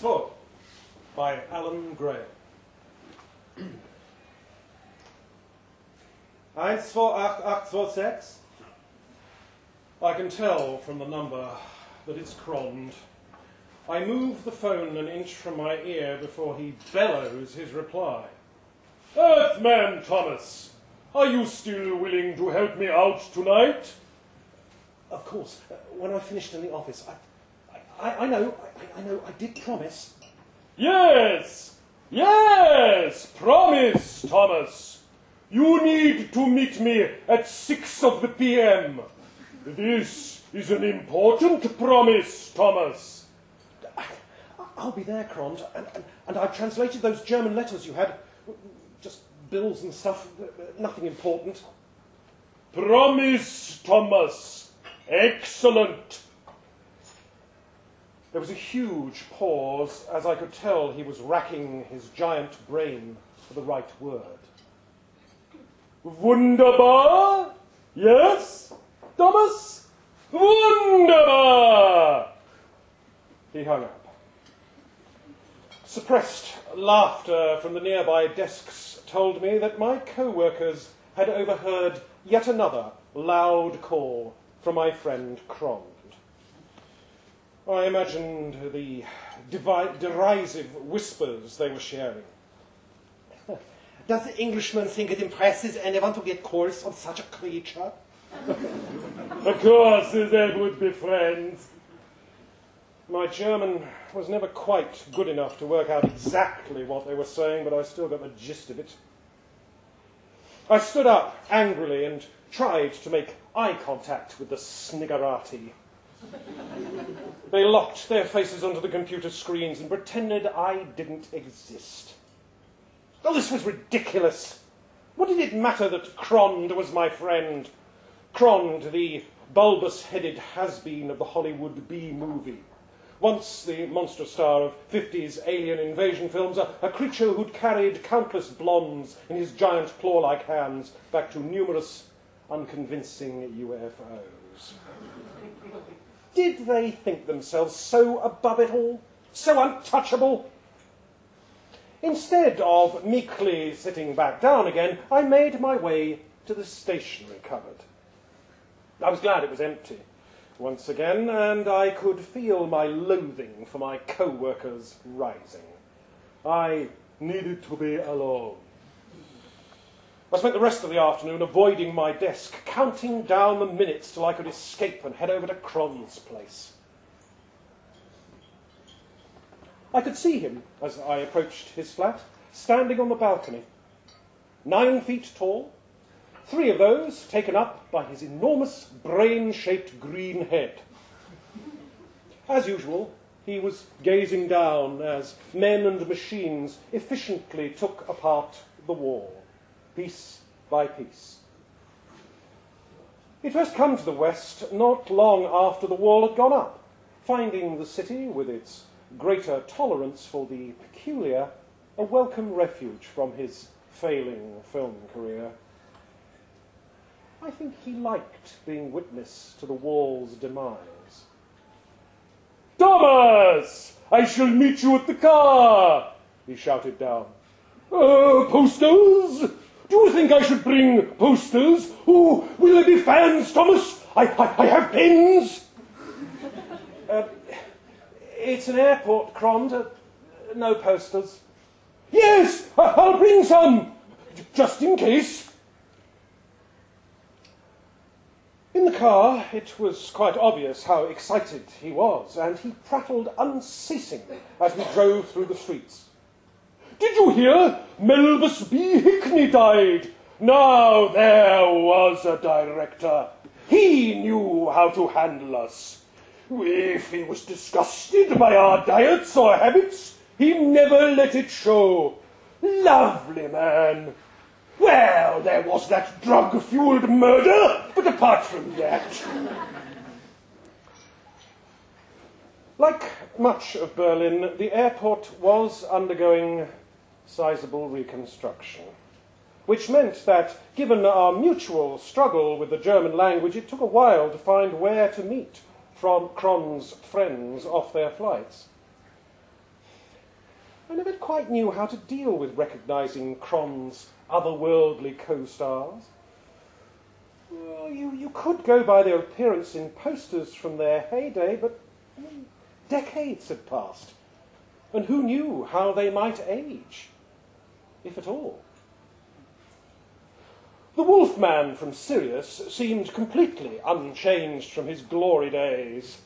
Zwo by Alan Graham. 128826. I can tell from the number that it's Krond. I move the phone an inch from my ear before he bellows his reply. Earthman Thomas, are you still willing to help me out tonight? Of course. When I finished in the office, I, I, I know, I, I know, I did promise. Yes, yes, promise, Thomas. You need to meet me at six of the PM. This is an important promise, Thomas. I'll be there, Krond, and, and, and I've translated those German letters you had. Just bills and stuff, nothing important. Promise, Thomas. Excellent. There was a huge pause as I could tell he was racking his giant brain for the right word. Wunderbar? Yes? Thomas? Wunderbar! He hung up. Suppressed laughter from the nearby desks told me that my co workers had overheard yet another loud call from my friend Krond. I imagined the devi- derisive whispers they were sharing. Does the Englishman think it impresses anyone to get calls from such a creature? Of course, they would be friends. My German was never quite good enough to work out exactly what they were saying, but I still got the gist of it. I stood up angrily and tried to make eye contact with the sniggerati. They locked their faces onto the computer screens and pretended I didn't exist. Oh, this was ridiculous. What did it matter that Krond was my friend? Krond, the bulbous headed has been of the Hollywood B movie. Once the monster star of 50s alien invasion films, a, a creature who'd carried countless blondes in his giant claw like hands back to numerous unconvincing UFOs. Did they think themselves so above it all? So untouchable? Instead of meekly sitting back down again, I made my way to the stationery cupboard. I was glad it was empty once again, and I could feel my loathing for my co workers rising. I needed to be alone. I spent the rest of the afternoon avoiding my desk, counting down the minutes till I could escape and head over to Krond's place. I could see him as I approached his flat, standing on the balcony. Nine feet tall, three of those taken up by his enormous brain shaped green head. As usual, he was gazing down as men and machines efficiently took apart the wall, piece by piece. He'd first come to the West not long after the wall had gone up, finding the city, with its greater tolerance for the peculiar, a welcome refuge from his failing film career. I think he liked being witness to the wall's demise. Thomas! I shall meet you at the car! he shouted down. Uh, posters? Do you think I should bring posters? Oh, will there be fans, Thomas? I, I, I have pins! Uh, it's an airport, Krond. Uh, no posters. Yes, I'll bring some, just in case. In the car, it was quite obvious how excited he was, and he prattled unceasingly as we drove through the streets. Did you hear? Melbus B. Hickney died. Now there was a director. He knew how to handle us. If he was disgusted by our diets or habits, he never let it show. Lovely man. Well, there was that drug fueled murder, but apart from that. Like much of Berlin, the airport was undergoing sizable reconstruction, which meant that, given our mutual struggle with the German language, it took a while to find where to meet from Krond's friends off their flights. I never quite knew how to deal with recognizing Krond's otherworldly co-stars. Well, you, you could go by their appearance in posters from their heyday, but mm, decades had passed, and who knew how they might age, if at all. The Wolfman from Sirius seemed completely unchanged from his glory days,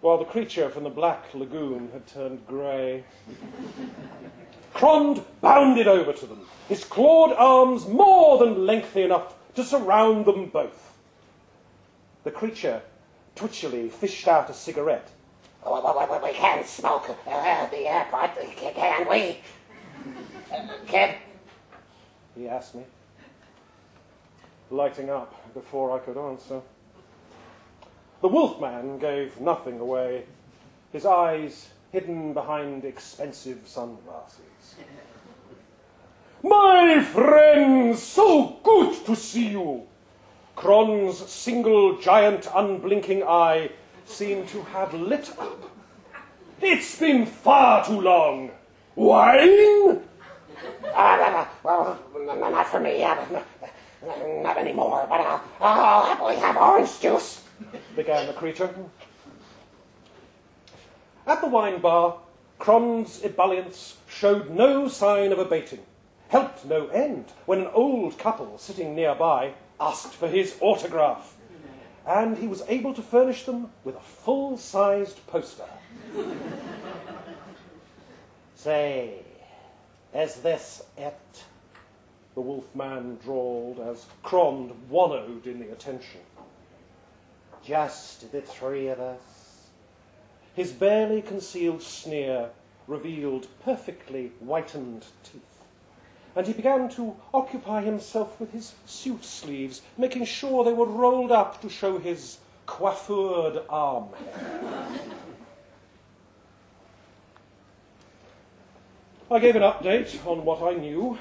while the creature from the Black Lagoon had turned grey. Krond bounded over to them, his clawed arms more than lengthy enough to surround them both. The creature twitchily fished out a cigarette. We, we, can smoke uh, at the airport, can we? Uh, kid? He asked me, lighting up before I could answer. The wolfman gave nothing away, his eyes hidden behind expensive sunglasses. My friends, so good to see you. Krond's single giant unblinking eye seemed to have lit up. It's been far too long. Wine? Uh, well, not for me. Uh, not anymore, but I'll, I'll happily have orange juice, began the creature. At the wine bar, Krond's ebullience showed no sign of abating helped no end when an old couple sitting nearby asked for his autograph, and he was able to furnish them with a full sized poster. Say, is this it? The wolfman drawled as Krond wallowed in the attention. Just the three of us. His barely concealed sneer revealed perfectly whitened teeth and he began to occupy himself with his suit sleeves, making sure they were rolled up to show his coiffured arm. I gave an update on what I knew.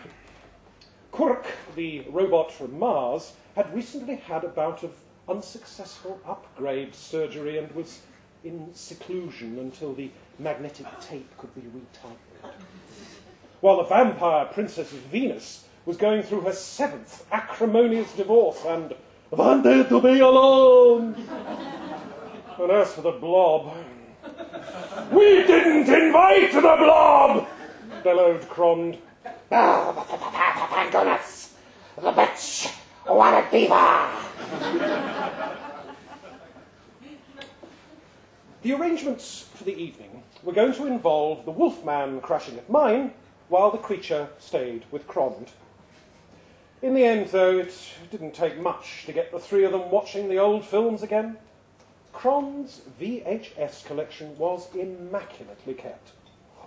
Quirk, the robot from Mars, had recently had a bout of unsuccessful upgrade surgery and was in seclusion until the magnetic tape could be retightened while the vampire Princess Venus was going through her seventh acrimonious divorce and wanted to be alone. and as for the blob, we didn't invite the blob, bellowed Krond. Oh, thank goodness. The bitch wanted diva. The arrangements for the evening were going to involve the Wolfman crashing at mine while the creature stayed with Krond. In the end, though, it didn't take much to get the three of them watching the old films again. Krond's VHS collection was immaculately kept.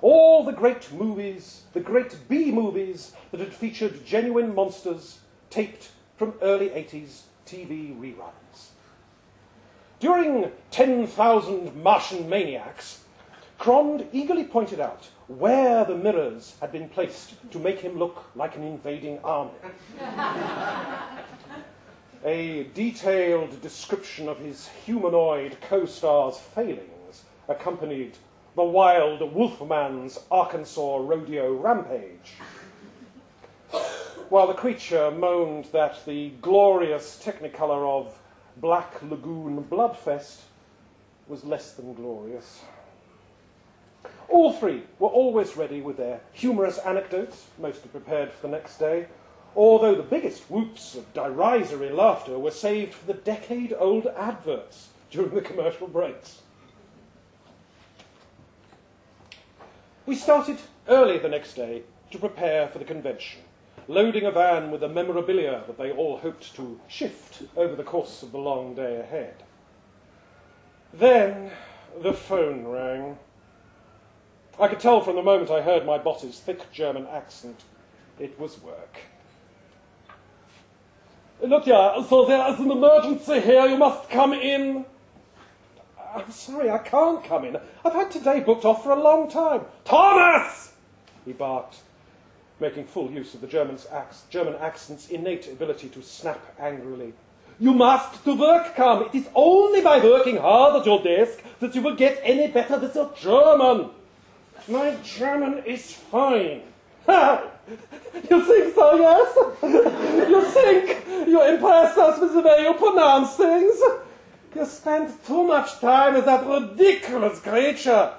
All the great movies, the great B movies that had featured genuine monsters, taped from early 80s TV reruns. During 10,000 Martian Maniacs, Krond eagerly pointed out where the mirrors had been placed to make him look like an invading army. A detailed description of his humanoid co star's failings accompanied the wild Wolfman's Arkansas rodeo rampage. While the creature moaned that the glorious technicolor of Black Lagoon Bloodfest was less than glorious. All three were always ready with their humorous anecdotes, mostly prepared for the next day, although the biggest whoops of derisory laughter were saved for the decade old adverts during the commercial breaks. We started early the next day to prepare for the convention, loading a van with the memorabilia that they all hoped to shift over the course of the long day ahead. Then the phone rang. I could tell from the moment I heard my boss's thick German accent it was work. Look, so there is an emergency here. You must come in. I'm sorry, I can't come in. I've had today booked off for a long time. Thomas! He barked, making full use of the German's German accent's innate ability to snap angrily. You must to work come. It is only by working hard at your desk that you will get any better with your German. My German is fine. You think so, yes? You think you impressed us with the way you pronounce things? You spend too much time with that ridiculous creature.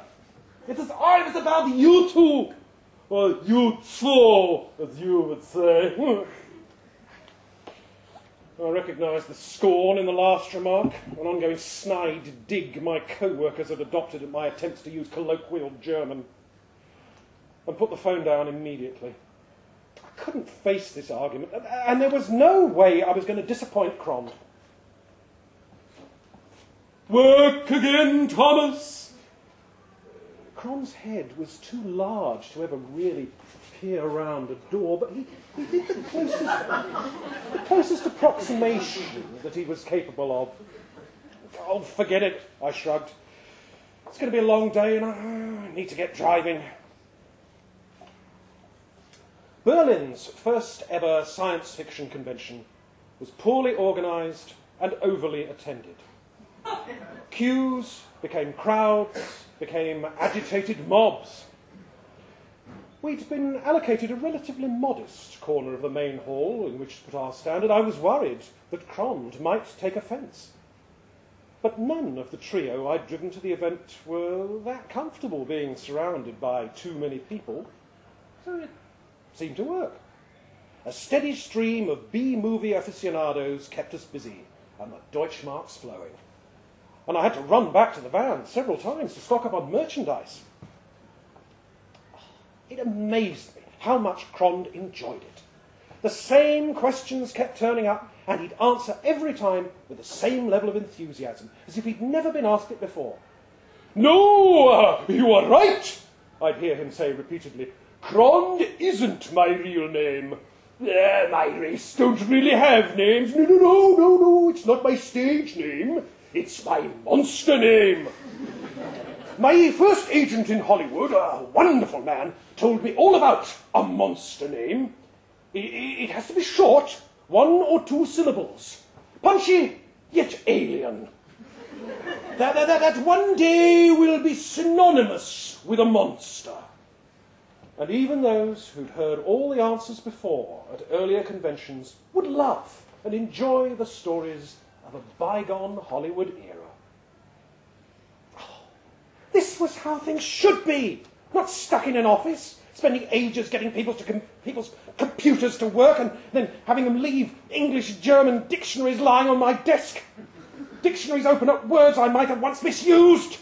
It is always about you two. Or you two, as you would say. I recognise the scorn in the last remark, an ongoing snide dig my co-workers had adopted at my attempts to use colloquial German, and put the phone down immediately. I couldn't face this argument, and there was no way I was going to disappoint Krond. Work again, Thomas. Krond's head was too large to ever really peer around a door, but he, he did the closest, the closest approximation that he was capable of. Oh, forget it, I shrugged. It's going to be a long day and I need to get driving. Berlin's first ever science fiction convention was poorly organised and overly attended. Queues became crowds, became agitated mobs. We'd been allocated a relatively modest corner of the main hall in which to put our stand, and I was worried that Crond might take offence. But none of the trio I'd driven to the event were that comfortable being surrounded by too many people, so it seemed to work. A steady stream of B movie aficionados kept us busy, and the Deutschmarks flowing. And I had to run back to the van several times to stock up on merchandise. It amazed me how much Krond enjoyed it. The same questions kept turning up, and he'd answer every time with the same level of enthusiasm, as if he'd never been asked it before. No, uh, you are right, I'd hear him say repeatedly. Krond isn't my real name. Uh, my race don't really have names. No, no, no, no, no, it's not my stage name. It's my monster name. My first agent in Hollywood, a wonderful man, told me all about a monster name. It has to be short, one or two syllables. Punchy, yet alien. That, that, that, that one day will be synonymous with a monster. And even those who'd heard all the answers before at earlier conventions would laugh and enjoy the stories of a bygone Hollywood era. Oh, this was how things should be, not stuck in an office, spending ages getting people to com- people's computers to work and then having them leave English German dictionaries lying on my desk. Dictionaries open up words I might have once misused.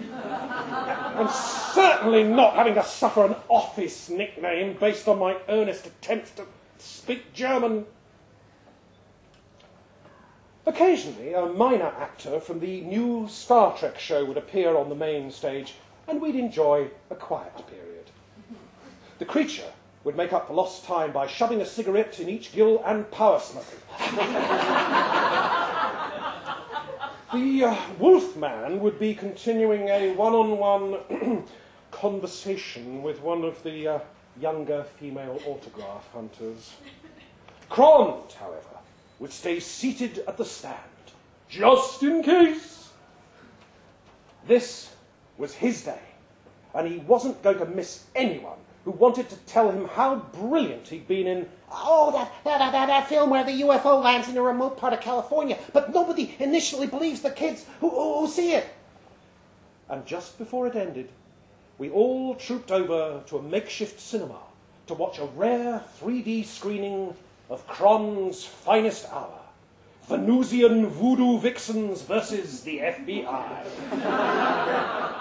And certainly not having to suffer an office nickname based on my earnest attempts to speak German. Occasionally, a minor actor from the new Star Trek show would appear on the main stage, and we'd enjoy a quiet period. The creature would make up for lost time by shoving a cigarette in each gill and power smoking. the uh, Wolfman would be continuing a one on one conversation with one of the uh, younger female autograph hunters. Krond, however, would stay seated at the stand, just in case. This was his day, and he wasn't going to miss anyone who wanted to tell him how brilliant he'd been in. Oh, that, that, that, that film where the UFO lands in a remote part of California, but nobody initially believes the kids who, who, who see it. And just before it ended, we all trooped over to a makeshift cinema to watch a rare 3D screening of Krond's finest hour. Venusian voodoo vixens versus the FBI.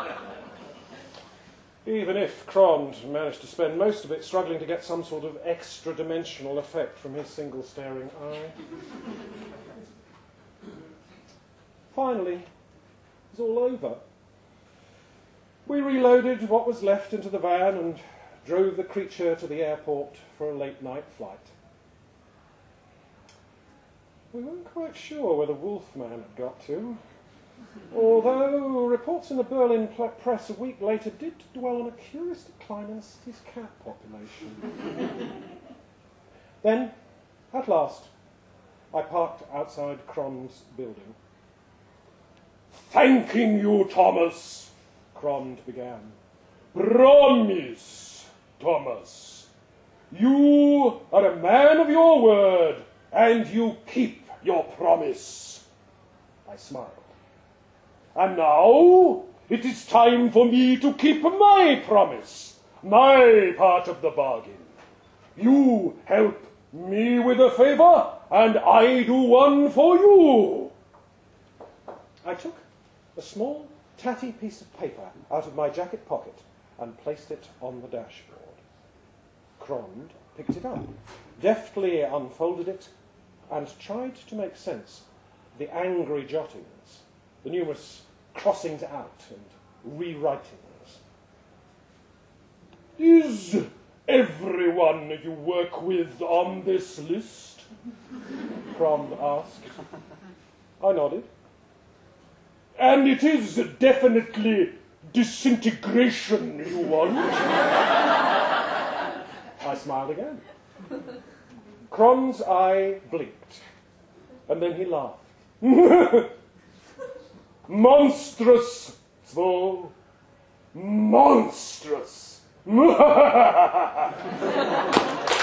Even if Krond managed to spend most of it struggling to get some sort of extra dimensional effect from his single staring eye. Finally, it was all over. We reloaded what was left into the van and drove the creature to the airport for a late night flight. We weren't quite sure where the Wolfman had got to, although reports in the Berlin press a week later did dwell on a curious decline in the city's cat population. then, at last, I parked outside Krond's building. Thanking you, Thomas, Krond began. Promise, Thomas. You are a man of your word, and you keep your promise. I smiled. And now it is time for me to keep my promise, my part of the bargain. You help me with a favor, and I do one for you. I took a small, tatty piece of paper out of my jacket pocket and placed it on the dashboard. Krond picked it up, deftly unfolded it, and tried to make sense of the angry jottings, the numerous crossings out and rewritings. Is everyone you work with on this list? Krond asked. I nodded. And it is definitely disintegration you want? I smiled again. Krond's eye blinked, and then he laughed. Monstrous, so monstrous.